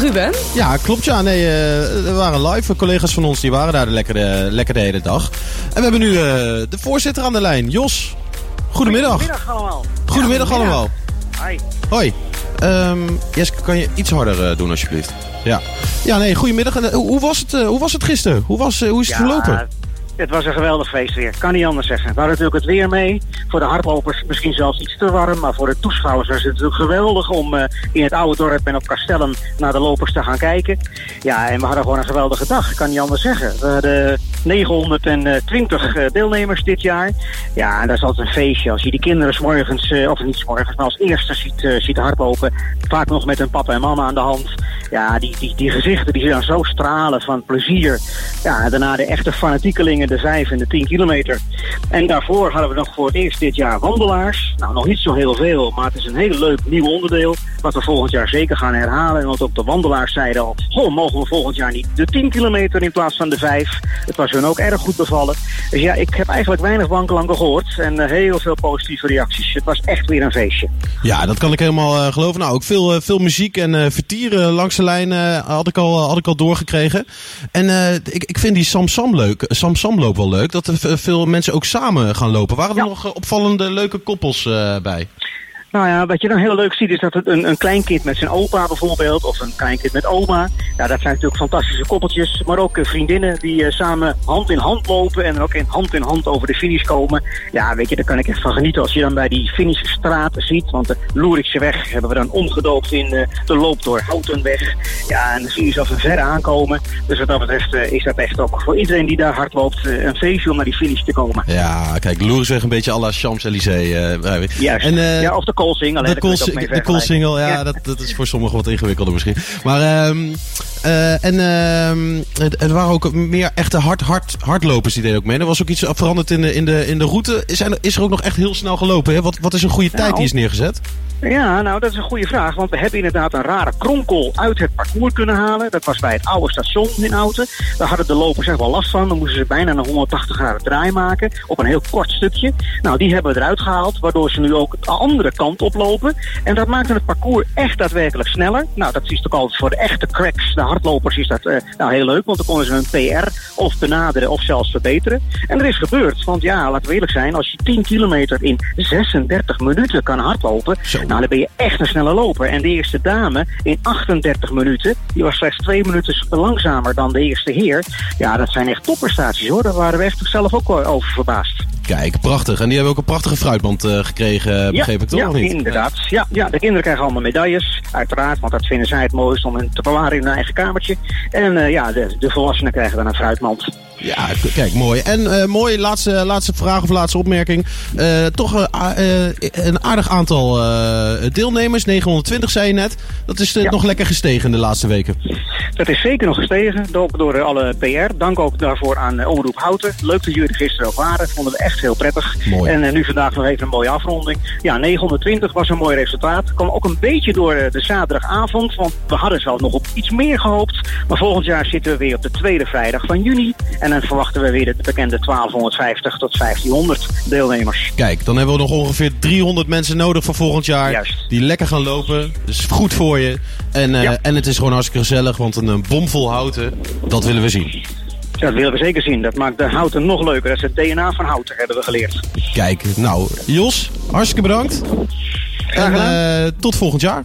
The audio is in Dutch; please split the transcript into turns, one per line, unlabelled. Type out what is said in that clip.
Ruben?
Ja, klopt ja. Nee, uh, er waren live collega's van ons die waren daar de lekkere, lekker de hele dag. En we hebben nu uh, de voorzitter aan de lijn, Jos. Goedemiddag.
Goedemiddag allemaal.
Goedemiddag,
ja,
allemaal.
Hi.
Hoi. Um, Jeske, kan je iets harder uh, doen alsjeblieft? Ja. Ja, nee, goedemiddag. En, hoe, was het, hoe was het gisteren? Hoe, was, hoe is het
ja,
verlopen?
Het was een geweldig feest weer. Kan niet anders zeggen. We hadden natuurlijk het weer mee. Voor de hardlopers misschien zelfs iets te warm. Maar voor de toeschouwers was het natuurlijk geweldig om uh, in het oude dorp en op kastellen naar de lopers te gaan kijken. Ja, en we hadden gewoon een geweldige dag. Kan niet anders zeggen. We hadden 920 uh, deelnemers dit jaar. Ja, en dat is altijd een feestje. Als je die kinderen s morgens, uh, of niet s morgens, maar als eerste ziet, uh, ziet hardlopen. Vaak nog met een papa en mama aan de hand. Ja, die, die, die gezichten die dan zo stralen van plezier. Ja, daarna de echte fanatiekelingen de 5 en de 10 kilometer. En daarvoor hadden we nog voor het eerst dit jaar wandelaars. Nou, nog niet zo heel veel, maar het is een heel leuk nieuw onderdeel. Wat we volgend jaar zeker gaan herhalen. En wat ook de wandelaars zeiden al, goh, mogen we volgend jaar niet de 10 kilometer in plaats van de 5. Het was hun ook erg goed bevallen. Dus ja, ik heb eigenlijk weinig wankelanken gehoord. En uh, heel veel positieve reacties. Het was echt weer een feestje.
Ja, dat kan ik helemaal uh, geloven. Nou, ook veel, uh, veel muziek en vertieren langs de lijn had, ik al, had ik al doorgekregen. En ik, ik vind die Sam Sam leuk. Sam Sam loop wel leuk. Dat er veel mensen ook samen gaan lopen. Waren er ja. nog opvallende leuke koppels uh, bij?
Nou ja, wat je dan heel leuk ziet is dat het een, een kleinkind met zijn opa bijvoorbeeld, of een kleinkind met oma. Ja, dat zijn natuurlijk fantastische koppeltjes. Maar ook uh, vriendinnen die uh, samen hand in hand lopen en ook in hand in hand over de finish komen. Ja, weet je, daar kan ik echt van genieten als je dan bij die finishstraat ziet. Want de Loerikse weg hebben we dan omgedoopt in uh, de loop door Houtenweg. Ja, en dan zie je ze van ver aankomen. Dus wat dat betreft is dat echt ook voor iedereen die daar hard loopt een feestje om naar die finish te komen.
Ja, kijk, Loerisweg een beetje à la Champs-Élysées.
Juist. En, ja, of de Koolsingel.
De, koolsingel, ja, ja. Dat, dat is voor sommigen wat ingewikkelder misschien. Maar, um, uh, en um, er waren ook meer echte hard, hard, hardlopers die deden ook mee. Er was ook iets veranderd in de, in de, in de route. Is er, is er ook nog echt heel snel gelopen? Hè? Wat, wat is een goede nou, tijd die is neergezet?
Ja, nou dat is een goede vraag. Want we hebben inderdaad een rare kronkel uit het parcours kunnen halen. Dat was bij het oude station in Houten. Daar hadden de lopers echt wel last van. Dan moesten ze bijna een 180 graden draai maken. Op een heel kort stukje. Nou, die hebben we eruit gehaald. Waardoor ze nu ook de andere kant oplopen. En dat maakte het parcours echt daadwerkelijk sneller. Nou, dat is toch altijd voor de echte cracks, de hardlopers, is dat uh, nou heel leuk. Want dan konden ze hun PR of benaderen of zelfs verbeteren. En er is gebeurd. Want ja, laten we eerlijk zijn. Als je 10 kilometer in 36 minuten kan hardlopen. Zo. Nou, dan ben je echt een snelle loper. En de eerste dame in 38 minuten, die was slechts twee minuten langzamer dan de eerste heer. Ja, dat zijn echt topprestaties hoor. Daar waren we echt zelf ook over verbaasd.
Kijk, prachtig. En die hebben ook een prachtige fruitmand uh, gekregen, begreep ik toch?
Ja,
niet?
inderdaad. Ja, ja, de kinderen krijgen allemaal medailles, uiteraard. Want dat vinden zij het mooist om hen te bewaren in hun eigen kamertje. En uh, ja, de, de volwassenen krijgen dan een fruitmand.
Ja, kijk, mooi. En uh, mooi, laatste, laatste vraag of laatste opmerking. Uh, toch uh, een aardig aantal deelnemers, 920 zei je net. Dat is ja. nog lekker gestegen de laatste weken.
Dat is zeker nog gestegen, ook door alle PR. Dank ook daarvoor aan Omroep Houten. Leuk dat jullie er gisteren ook waren, vonden we echt heel prettig.
Mooi.
En nu vandaag nog even een mooie afronding. Ja, 920 was een mooi resultaat. Kwam ook een beetje door de zaterdagavond, want we hadden zelf nog op iets meer gehoopt. Maar volgend jaar zitten we weer op de tweede vrijdag van juni. En dan verwachten we weer de bekende 1250 tot 1500 deelnemers.
Kijk, dan hebben we nog ongeveer 300 mensen nodig voor volgend jaar.
Juist.
Die lekker gaan lopen. Dus goed voor je. En, uh, ja. en het is gewoon hartstikke gezellig, want een, een bomvol houten, dat willen we zien.
Ja, dat willen we zeker zien. Dat maakt de houten nog leuker. Dat is het DNA van houten, hebben we geleerd.
Kijk, nou, Jos, hartstikke bedankt. En uh, tot volgend jaar.